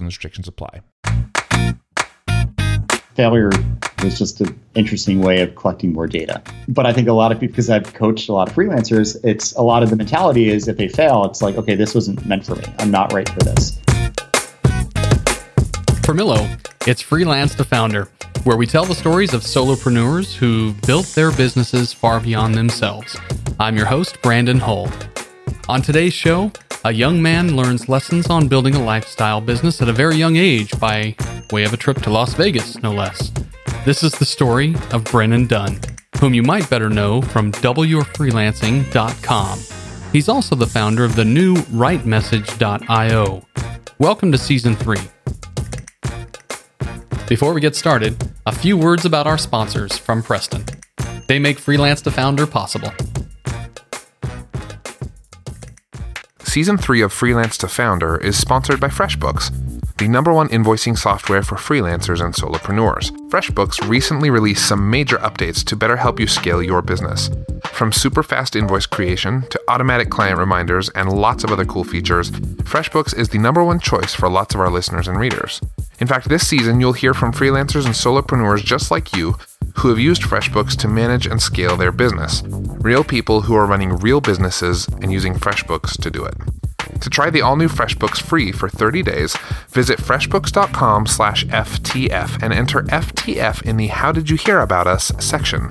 and restrictions apply. Failure was just an interesting way of collecting more data. But I think a lot of people, because I've coached a lot of freelancers, it's a lot of the mentality is if they fail, it's like, okay, this wasn't meant for me. I'm not right for this. For Millo, it's Freelance to Founder, where we tell the stories of solopreneurs who built their businesses far beyond themselves. I'm your host, Brandon Hull. On today's show, a young man learns lessons on building a lifestyle business at a very young age by way of a trip to Las Vegas, no less. This is the story of Brennan Dunn, whom you might better know from DoubleYourFreelancing.com. He's also the founder of the new RightMessage.io. Welcome to Season 3. Before we get started, a few words about our sponsors from Preston. They make Freelance to Founder possible. Season 3 of Freelance to Founder is sponsored by FreshBooks, the number one invoicing software for freelancers and solopreneurs. FreshBooks recently released some major updates to better help you scale your business. From super fast invoice creation to automatic client reminders and lots of other cool features, FreshBooks is the number one choice for lots of our listeners and readers. In fact, this season you'll hear from freelancers and solopreneurs just like you who have used FreshBooks to manage and scale their business. Real people who are running real businesses and using FreshBooks to do it. To try the all-new FreshBooks free for 30 days, visit freshbooks.com/ftf and enter FTF in the How Did You Hear About Us section.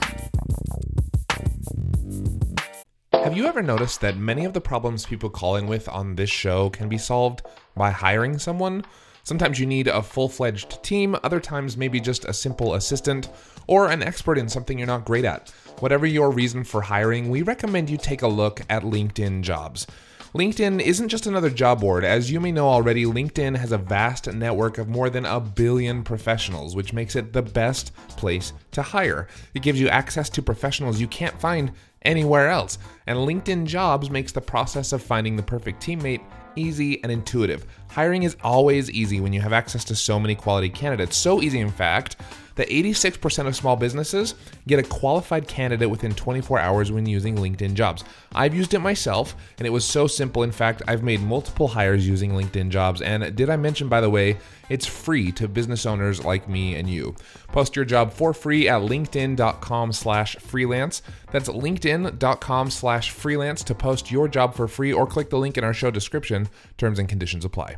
Have you ever noticed that many of the problems people calling with on this show can be solved by hiring someone? Sometimes you need a full fledged team, other times, maybe just a simple assistant or an expert in something you're not great at. Whatever your reason for hiring, we recommend you take a look at LinkedIn Jobs. LinkedIn isn't just another job board. As you may know already, LinkedIn has a vast network of more than a billion professionals, which makes it the best place to hire. It gives you access to professionals you can't find anywhere else. And LinkedIn Jobs makes the process of finding the perfect teammate easy and intuitive. Hiring is always easy when you have access to so many quality candidates. So easy, in fact, that 86% of small businesses get a qualified candidate within 24 hours when using LinkedIn Jobs. I've used it myself, and it was so simple. In fact, I've made multiple hires using LinkedIn Jobs. And did I mention, by the way, it's free to business owners like me and you. Post your job for free at linkedin.com slash freelance. That's linkedin.com slash freelance to post your job for free or click the link in our show description. Terms and conditions apply.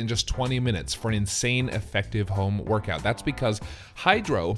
in just 20 minutes for an insane effective home workout. That's because Hydrow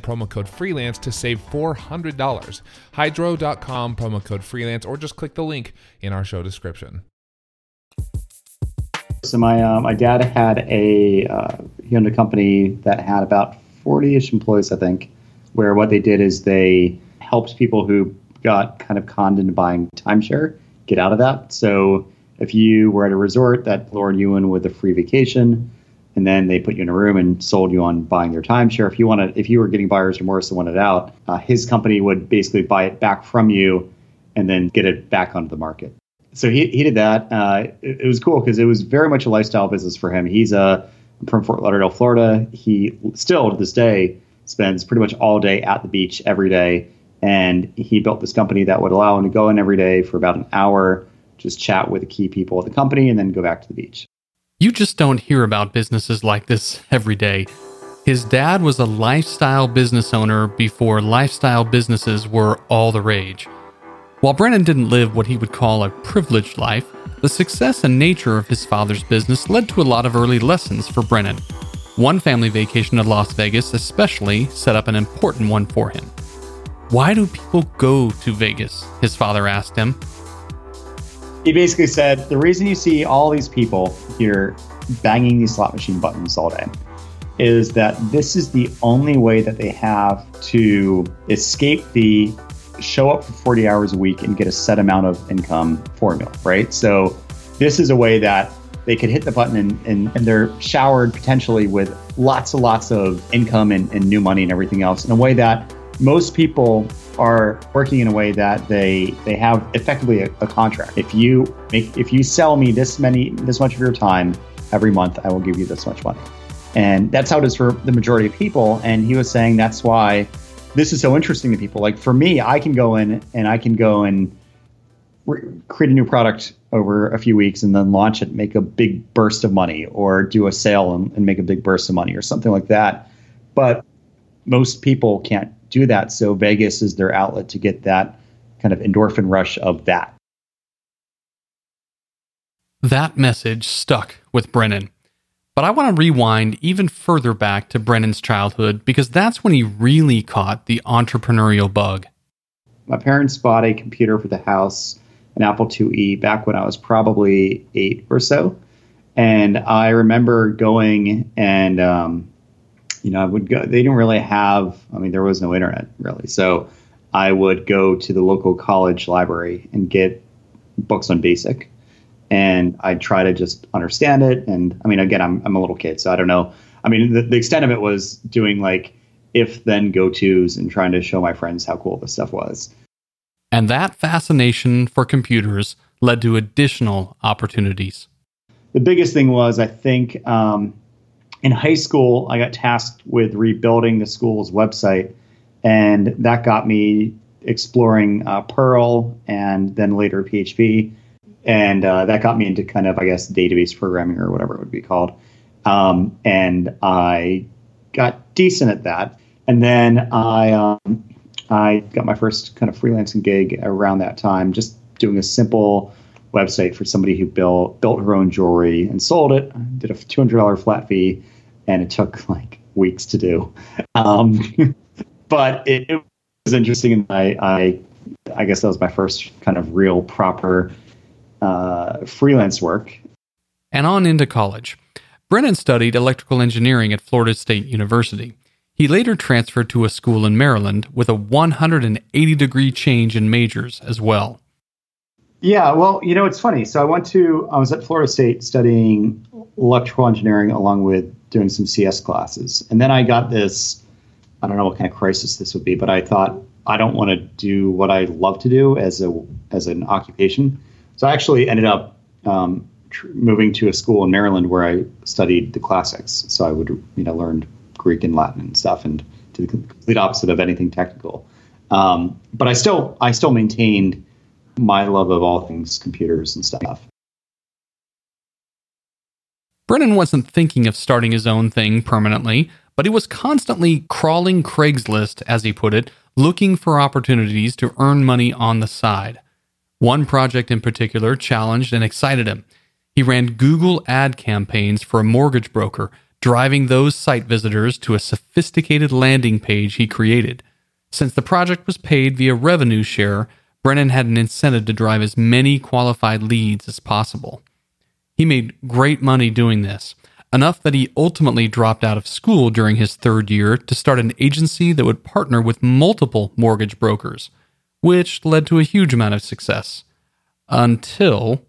promo code freelance to save $400. Hydrow.com, promo code freelance, or just click the link in our show description. So my uh, my dad had a uh, he owned a company that had about 40ish employees, I think, where what they did is they helped people who got kind of conned into buying timeshare get out of that. So if you were at a resort that lured you in with a free vacation, and then they put you in a room and sold you on buying their timeshare. If you wanted, if you were getting buyer's remorse and wanted out, uh, his company would basically buy it back from you and then get it back onto the market. So he, he did that. Uh, it, it was cool because it was very much a lifestyle business for him. He's a I'm from Fort Lauderdale, Florida. He still to this day spends pretty much all day at the beach every day. And he built this company that would allow him to go in every day for about an hour, just chat with the key people at the company, and then go back to the beach. You just don't hear about businesses like this every day. His dad was a lifestyle business owner before lifestyle businesses were all the rage. While Brennan didn't live what he would call a privileged life, the success and nature of his father's business led to a lot of early lessons for Brennan. One family vacation to Las Vegas, especially, set up an important one for him. Why do people go to Vegas? His father asked him. He basically said the reason you see all these people here banging these slot machine buttons all day is that this is the only way that they have to escape the show up for 40 hours a week and get a set amount of income formula, right? So this is a way that they could hit the button and, and, and they're showered potentially with lots and lots of income and, and new money and everything else in a way that most people are working in a way that they they have effectively a, a, contract. If you make if you sell me this many this much of your time every month, I will give you this much money. And that's how it is for the majority of people. And he was saying that's why this is so interesting to people. Like for me, I can go in and I can go and re- create a new product over a few weeks and then launch it, make a big burst of money, or do a sale and, and make a big burst of money, or something like that. But most people can't do that. So Vegas is their outlet to get that kind of endorphin rush of that. That message stuck with Brennan. But I want to rewind even further back to Brennan's childhood because that's when he really caught the entrepreneurial bug. My parents bought a computer for the house, an Apple IIe, back when I was probably eight or so. And I remember going and, um, you know, I would go, they didn't really have, I mean, there was no internet really. So I would go to the local college library and get books on BASIC and I'd try to just understand it. And I mean, again, I'm I'm a little kid, so I don't know. I mean, the, the extent of it was doing like if then go tos and trying to show my friends how cool this stuff was. And that fascination for computers led to additional opportunities. The biggest thing was, I think, um, in high school, I got tasked with rebuilding the school's website, and that got me exploring uh, Perl and then later PHP and uh, that got me into kind of I guess database programming or whatever it would be called. Um, and I got decent at that, and then I um, I got my first kind of freelancing gig around that time, just doing a simple website for somebody who built built her own jewelry and sold it. Did a two hundred dollar flat fee, and it took like weeks to do. Um, but it, it, was interesting, and I, I I guess that was my first kind of real proper uh, freelance work. And on into college. Brennan studied electrical engineering at Florida State University. He later transferred to a school in Maryland with a 180 degree change in majors as well. Yeah, well, you know, it's funny. So I went to, I was at Florida State studying electrical engineering along with doing some CS classes. And then I got this, I don't know what kind of crisis this would be, but I thought I don't want to do what I love to do as a as an occupation. So I actually ended up um, tr- moving to a school in Maryland where I studied the classics. So I would, you know, learned Greek and Latin and stuff, and to the complete opposite of anything technical. Um, but I still, I still maintained my love of all things computers and stuff. Brennan wasn't thinking of starting his own thing permanently, but he was constantly crawling Craigslist, as he put it, looking for opportunities to earn money on the side. One project in particular challenged and excited him. He ran Google ad campaigns for a mortgage broker, driving those site visitors to a sophisticated landing page he created. Since the project was paid via revenue share, Brennan had an incentive to drive as many qualified leads as possible. He made great money doing this, enough that he ultimately dropped out of school during his third year to start an agency that would partner with multiple mortgage brokers which led to a huge amount of success until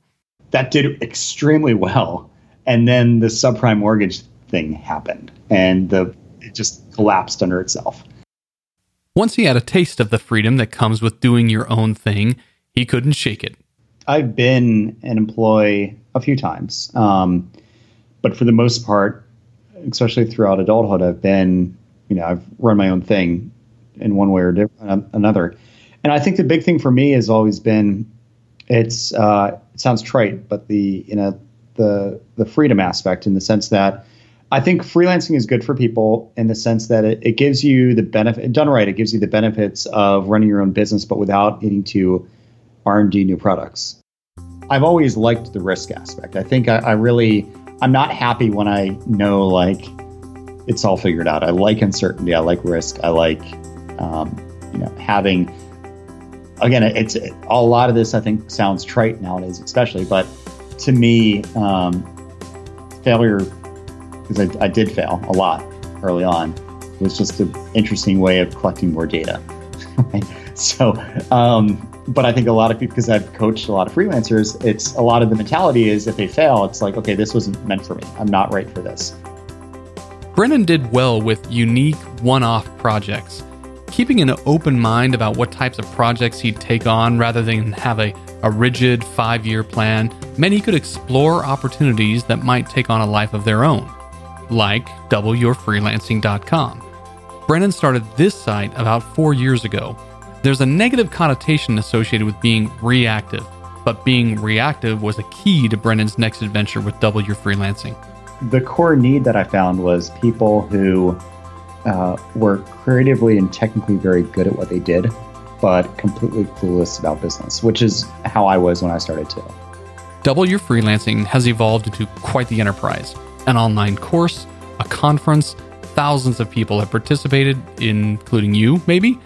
that did extremely well. And then the subprime mortgage thing happened and the it just collapsed under itself. Once he had a taste of the freedom that comes with doing your own thing, he couldn't shake it. I've been an employee a few times, um, but for the most part, especially throughout adulthood, I've been, you know, I've run my own thing in one way or another. And I think the big thing for me has always been, it's uh, it sounds trite, but the you know the the freedom aspect in the sense that I think freelancing is good for people in the sense that it, it gives you the benefit done right. It gives you the benefits of running your own business, but without needing to R and D new products. I've always liked the risk aspect. I think I, I really I'm not happy when I know like it's all figured out. I like uncertainty. I like risk. I like um, you know having again it's it, a lot of this I think sounds trite nowadays, especially, but to me, um, failure because I, I did fail a lot early on was just an interesting way of collecting more data. so um, but I think a lot of people, because I've coached a lot of freelancers, it's a lot of the mentality is if they fail, it's like, okay, this wasn't meant for me. I'm not right for this. Brennan did well with unique one off projects, keeping an open mind about what types of projects he'd take on rather than have a, a rigid five year plan, meant he could explore opportunities that might take on a life of their own, like doubleyourfreelancing.com. Brennan started this site about four years ago there's a negative connotation associated with being reactive, but being reactive was a key to Brennan's next adventure with Double Your Freelancing. The core need that I found was people who uh, were creatively and technically very good at what they did, but completely clueless about business, which is how I was when I started too. Double Your Freelancing has evolved into quite the enterprise an online course, a conference, thousands of people have participated, including you, maybe,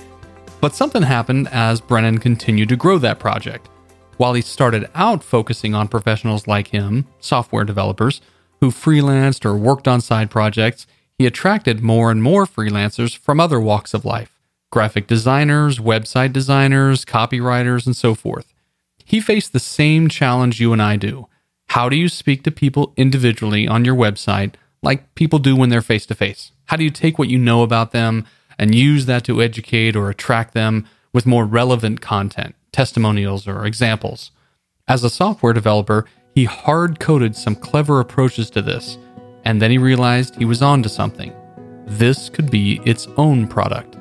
but something happened as Brennan continued to grow that project. While he started out focusing on professionals like him, software developers, who freelanced or worked on side projects, he attracted more and more freelancers from other walks of life graphic designers, website designers, copywriters, and so forth. He faced the same challenge you and I do. How do you speak to people individually on your website like people do when they're face to face? How do you take what you know about them and use that to educate or attract them with more relevant content, testimonials, or examples. As a software developer, he hard coded some clever approaches to this, and then he realized he was onto something. This could be its own product.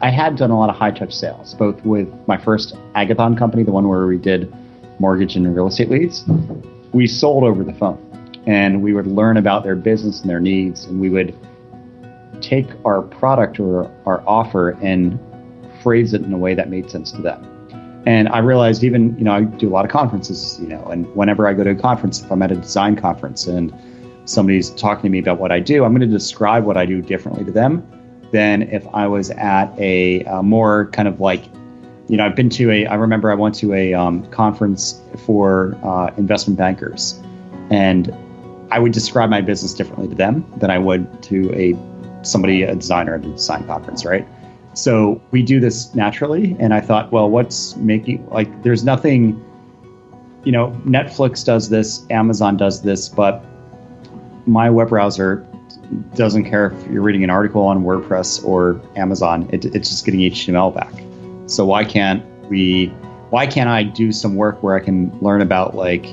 I had done a lot of high touch sales, both with my first Agathon company, the one where we did mortgage and real estate leads. We sold over the phone and we would learn about their business and their needs, and we would take our product or our offer and phrase it in a way that made sense to them. And I realized even, you know, I do a lot of conferences, you know, and whenever I go to a conference, if I'm at a design conference and somebody's talking to me about what I do, I'm going to describe what I do differently to them than if I was at a, a more kind of like, you know, I've been to a, I remember I went to a um, conference for uh, investment bankers and I would describe my business differently to them than I would to a somebody, a designer at a design conference, right? So we do this naturally. And I thought, well, what's making, like, there's nothing, you know, Netflix does this, Amazon does this, but my web browser doesn't care if you're reading an article on WordPress or Amazon, it, it's just getting HTML back. So why can't we, why can't I do some work where I can learn about, like,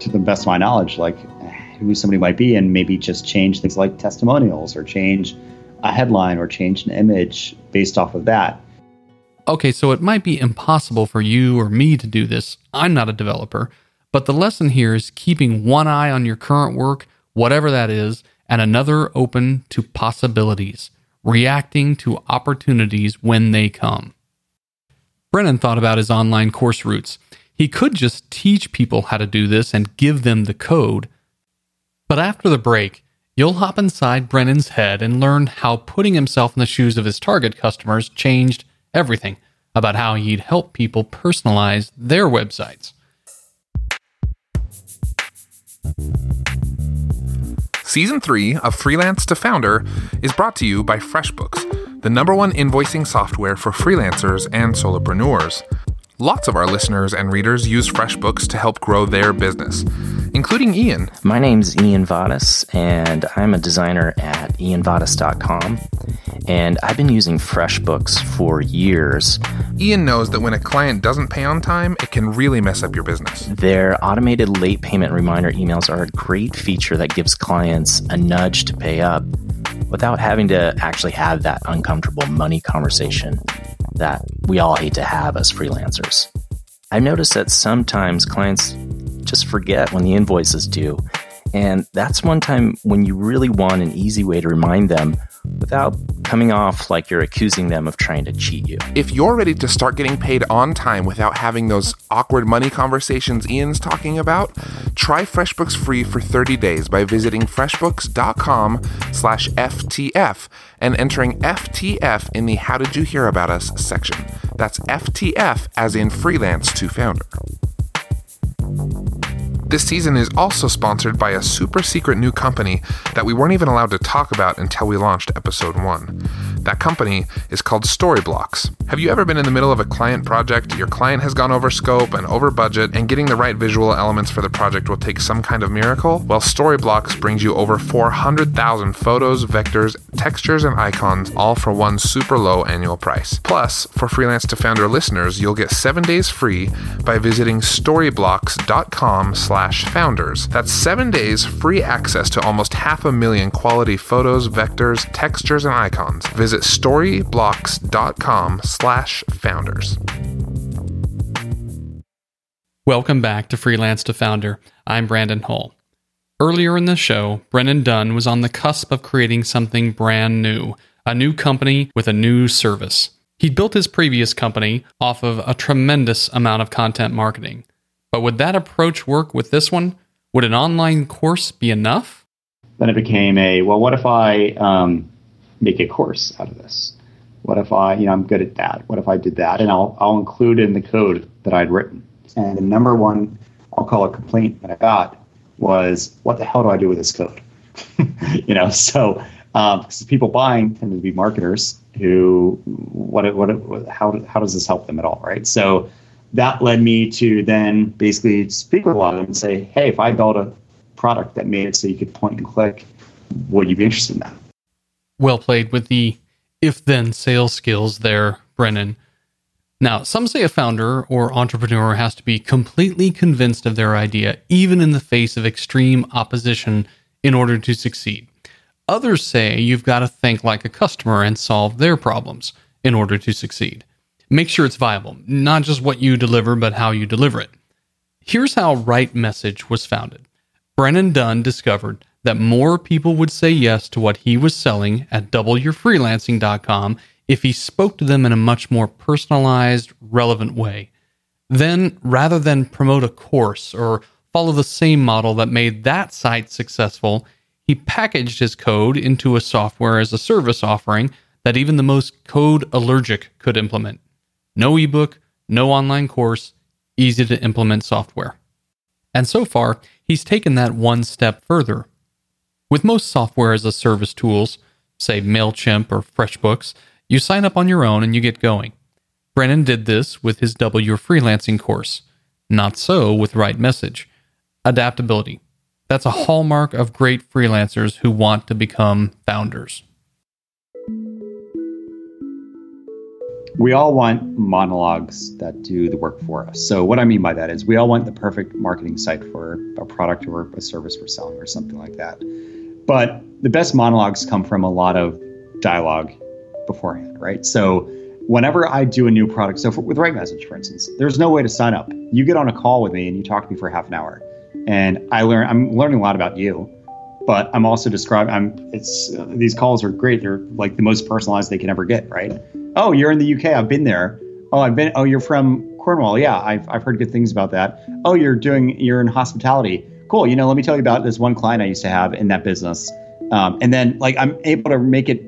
to the best of my knowledge, like who somebody might be and maybe just change things like testimonials or change a headline or change an image based off of that. Okay, so it might be impossible for you or me to do this. I'm not a developer. But the lesson here is keeping one eye on your current work, whatever that is, and another open to possibilities, reacting to opportunities when they come. Brennan thought about his online course routes. He could just teach people how to do this and give them the code, but after the break, you'll hop inside Brennan's head and learn how putting himself in the shoes of his target customers changed everything about how he'd help people personalize their websites. Season 3 of Freelance to Founder is brought to you by FreshBooks, the number one invoicing software for freelancers and solopreneurs. Lots of our listeners and readers use FreshBooks to help grow their business, including Ian. My name's Ian Vadas, and I'm a designer at ianvadas.com. And I've been using FreshBooks for years. Ian knows that when a client doesn't pay on time, it can really mess up your business. Their automated late payment reminder emails are a great feature that gives clients a nudge to pay up without having to actually have that uncomfortable money conversation that we all hate to have as freelancers. I've noticed that sometimes clients just forget when the invoice is due. And that's one time when you really want an easy way to remind them without coming off like you're accusing them of trying to cheat you. If you're ready to start getting paid on time without having those awkward money conversations Ian's talking about, try FreshBooks free for 30 days by visiting freshbooks.com slash FTF and entering FTF in the How Did You Hear About Us section. That's FTF as in freelance to founder. This season is also sponsored by a super secret new company that we weren't even allowed to talk about until we launched episode 1. That company is called Storyblocks. Have you ever been in the middle of a client project, your client has gone over scope and over budget, and getting the right visual elements for the project will take some kind of miracle? Well, Storyblocks brings you over 400,000 photos, vectors, textures, and icons, all for one super low annual price. Plus, for Freelance to Founder listeners, you'll get 7 days free by visiting storyblocks.com slash founders. That's 7 days free access to almost half a million quality photos, vectors, textures, and icons. Visit storyblocks.com slash founders. Welcome back to Freelance to Founder. I'm Brandon Hull. Earlier in the show, Brennan Dunn was on the cusp of creating something brand new, a new company with a new service. He'd built his previous company off of a tremendous amount of content marketing. But would that approach work with this one? Would an online course be enough? Then it became a well, what if I um, make a course out of this? What if I, you know, I'm good at that? What if I did that? And I'll, I'll include in the code that I'd written. And the number one, I'll call a complaint that I got was, what the hell do I do with this code? you know, so um, people buying tend to be marketers who, what, what, how, how does this help them at all, right? So that led me to then basically speak with a lot of them and say, hey, if I built a product that made it so you could point and click, would you be interested in that? Well played with the if then sales skills there, Brennan. Now, some say a founder or entrepreneur has to be completely convinced of their idea, even in the face of extreme opposition, in order to succeed. Others say you've got to think like a customer and solve their problems in order to succeed. Make sure it's viable, not just what you deliver, but how you deliver it. Here's how Right Message was founded. Brennan Dunn discovered that more people would say yes to what he was selling at doubleyourfreelancing.com if he spoke to them in a much more personalized, relevant way. Then, rather than promote a course or follow the same model that made that site successful, he packaged his code into a software as a service offering that even the most code allergic could implement. No ebook, no online course, easy to implement software. And so far, he's taken that one step further with most software as a service tools, say MailChimp or FreshBooks, you sign up on your own and you get going. Brennan did this with his Double Your Freelancing course. Not so with Right Message. Adaptability. That's a hallmark of great freelancers who want to become founders. We all want monologues that do the work for us. So, what I mean by that is we all want the perfect marketing site for a product or a service we're selling or something like that. But the best monologues come from a lot of dialogue beforehand, right? So whenever I do a new product, so for, with Right Message, for instance, there's no way to sign up. You get on a call with me and you talk to me for half an hour, and I learn. I'm learning a lot about you, but I'm also describing. I'm. It's uh, these calls are great. They're like the most personalized they can ever get, right? Oh, you're in the UK. I've been there. Oh, I've been. Oh, you're from Cornwall. Yeah, I've I've heard good things about that. Oh, you're doing. You're in hospitality cool. You know, let me tell you about this one client I used to have in that business. Um, and then like I'm able to make it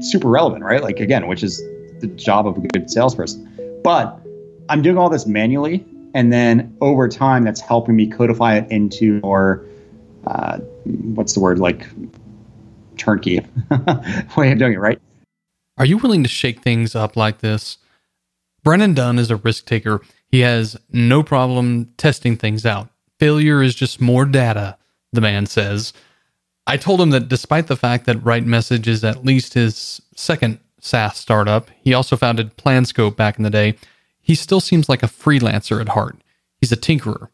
super relevant, right? Like again, which is the job of a good salesperson. But I'm doing all this manually, and then over time, that's helping me codify it into more uh, what's the word like turnkey way of doing it, right? Are you willing to shake things up like this? Brennan Dunn is a risk taker. He has no problem testing things out. Failure is just more data, the man says. I told him that despite the fact that Right Message is at least his second SaaS startup, he also founded Planscope back in the day. He still seems like a freelancer at heart. He's a tinkerer.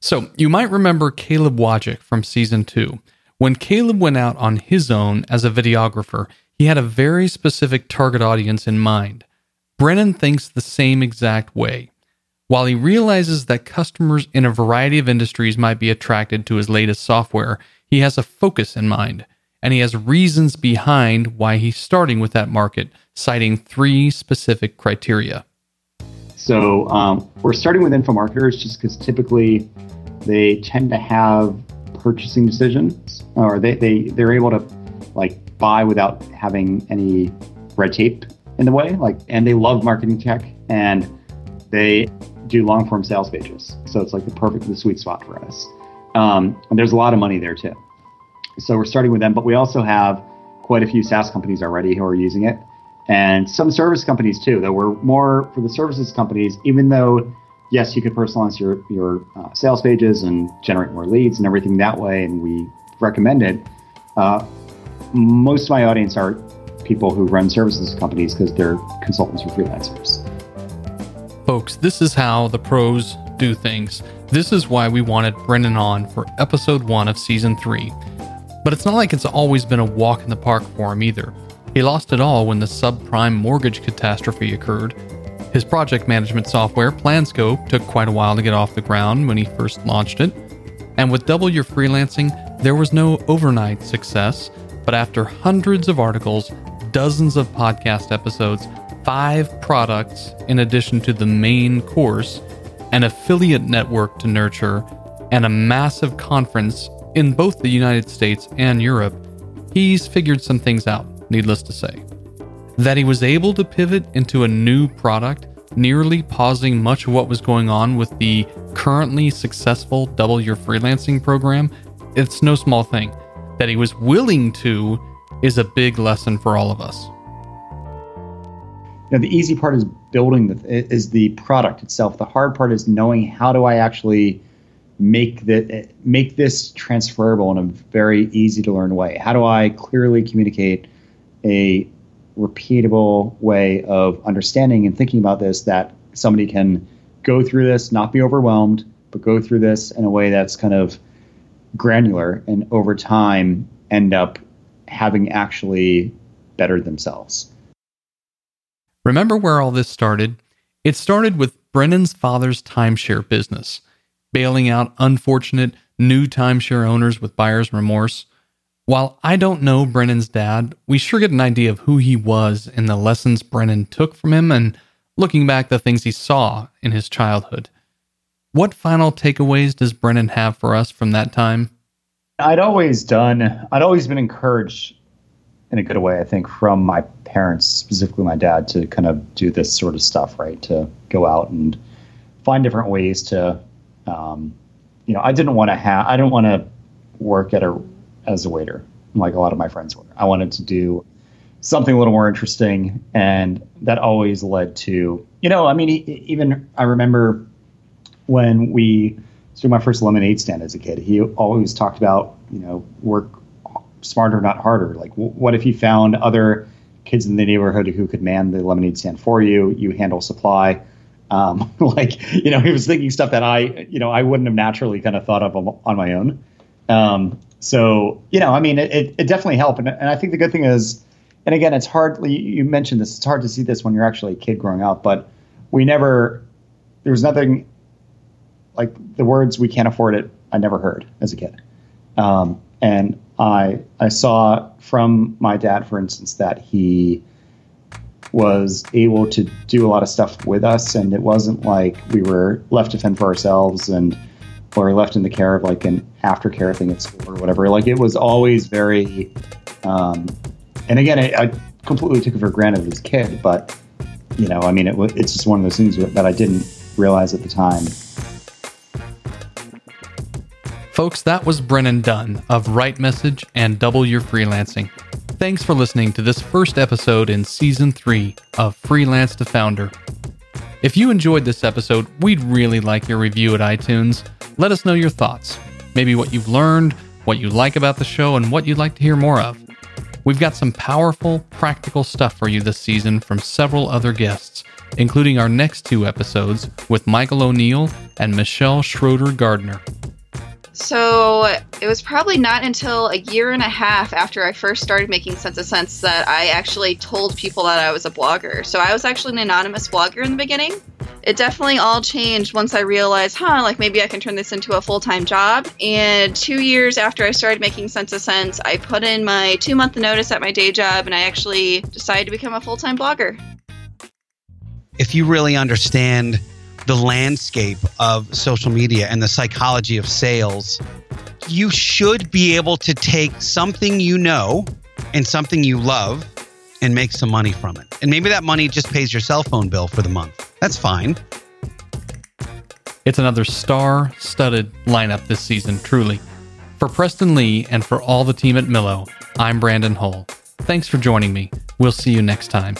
So, you might remember Caleb Wojcik from season two. When Caleb went out on his own as a videographer, he had a very specific target audience in mind. Brennan thinks the same exact way. While he realizes that customers in a variety of industries might be attracted to his latest software, he has a focus in mind, and he has reasons behind why he's starting with that market, citing three specific criteria. So um, we're starting with info marketers just because typically they tend to have purchasing decisions, or they, they they're able to like buy without having any red tape in the way. Like, and they love marketing tech, and they do long form sales pages. So it's like the perfect, the sweet spot for us. Um, and there's a lot of money there too. So we're starting with them, but we also have quite a few SaaS companies already who are using it, and some service companies too. though we're more for the services companies, even though yes, you could personalize your your uh, sales pages and generate more leads and everything that way, and we recommend it. Uh, most of my audience are people who run services companies because they're consultants or freelancers. Folks, this is how the pros do things. This is why we wanted Brennan on for episode one of season three. But it's not like it's always been a walk in the park for him either. He lost it all when the subprime mortgage catastrophe occurred. His project management software, Planscope, took quite a while to get off the ground when he first launched it. And with Double Your Freelancing, there was no overnight success, but after hundreds of articles, dozens of podcast episodes, five products in addition to the main course, an affiliate network to nurture, and a massive conference in both the United States and Europe, he's figured some things out, needless to say. That he was able to pivot into a new product, nearly pausing much of what was going on with the currently successful Double Your Freelancing program, it's no small thing. That he was willing to is a big lesson for all of us. Know, the easy part is building the is the product itself. The hard part is knowing how do I actually make that make this transferable in a very easy to learn way. How do I clearly communicate a repeatable way of understanding and thinking about this that somebody can go through this, not be overwhelmed, but go through this in a way that's kind of granular and over time end up having actually bettered themselves. Remember where all this started? It started with Brennan's father's timeshare business, bailing out unfortunate new timeshare owners with buyer's remorse. While I don't know Brennan's dad, we sure get an idea of who he was and the lessons Brennan took from him and looking back the things he saw in his childhood. What final takeaways does Brennan have for us from that time? I'd always done, I'd always been encouraged in a good way, I think, from my parents, specifically my dad, to kind of do this sort of stuff, right? To go out and find different ways to, um, you know, I didn't want to have, I didn't want to work at a, as a waiter like a lot of my friends were. I wanted to do something a little more interesting. And that always led to, you know, I mean, even I remember when we, so my first lemonade stand as a kid, he always talked about, you know, work smarter, not harder. Like, w- what if you found other kids in the neighborhood who could man the lemonade stand for you? You handle supply. Um, like, you know, he was thinking stuff that I, you know, I wouldn't have naturally kind of thought of on my own. Um, so, you know, I mean, it, it definitely helped. And, and I think the good thing is, and again, it's hard, you mentioned this, it's hard to see this when you're actually a kid growing up, but we never, there was nothing like the words "we can't afford it." I never heard as a kid, um, and I I saw from my dad, for instance, that he was able to do a lot of stuff with us, and it wasn't like we were left to fend for ourselves and or left in the care of like an aftercare thing at school or whatever. Like it was always very, um, and again, I, I completely took it for granted as a kid, but you know, I mean, it it's just one of those things that I didn't realize at the time Folks, that was Brennan Dunn of Right Message and Double Your Freelancing. Thanks for listening to this first episode in season three of Freelance to Founder. If you enjoyed this episode, we'd really like your review at iTunes. Let us know your thoughts, maybe what you've learned, what you like about the show, and what you'd like to hear more of. We've got some powerful, practical stuff for you this season from several other guests, including our next two episodes with Michael O'Neill and Michelle Schroeder Gardner. So it was probably not until a year and a half after I first started making Sense of Cents that I actually told people that I was a blogger. So I was actually an anonymous blogger in the beginning. It definitely all changed once I realized, huh, like maybe I can turn this into a full time job. And two years after I started making Sense of Cents, I put in my two month notice at my day job and I actually decided to become a full time blogger. If you really understand the landscape of social media and the psychology of sales, you should be able to take something you know and something you love and make some money from it. And maybe that money just pays your cell phone bill for the month. That's fine. It's another star studded lineup this season, truly. For Preston Lee and for all the team at Millo, I'm Brandon Hull. Thanks for joining me. We'll see you next time.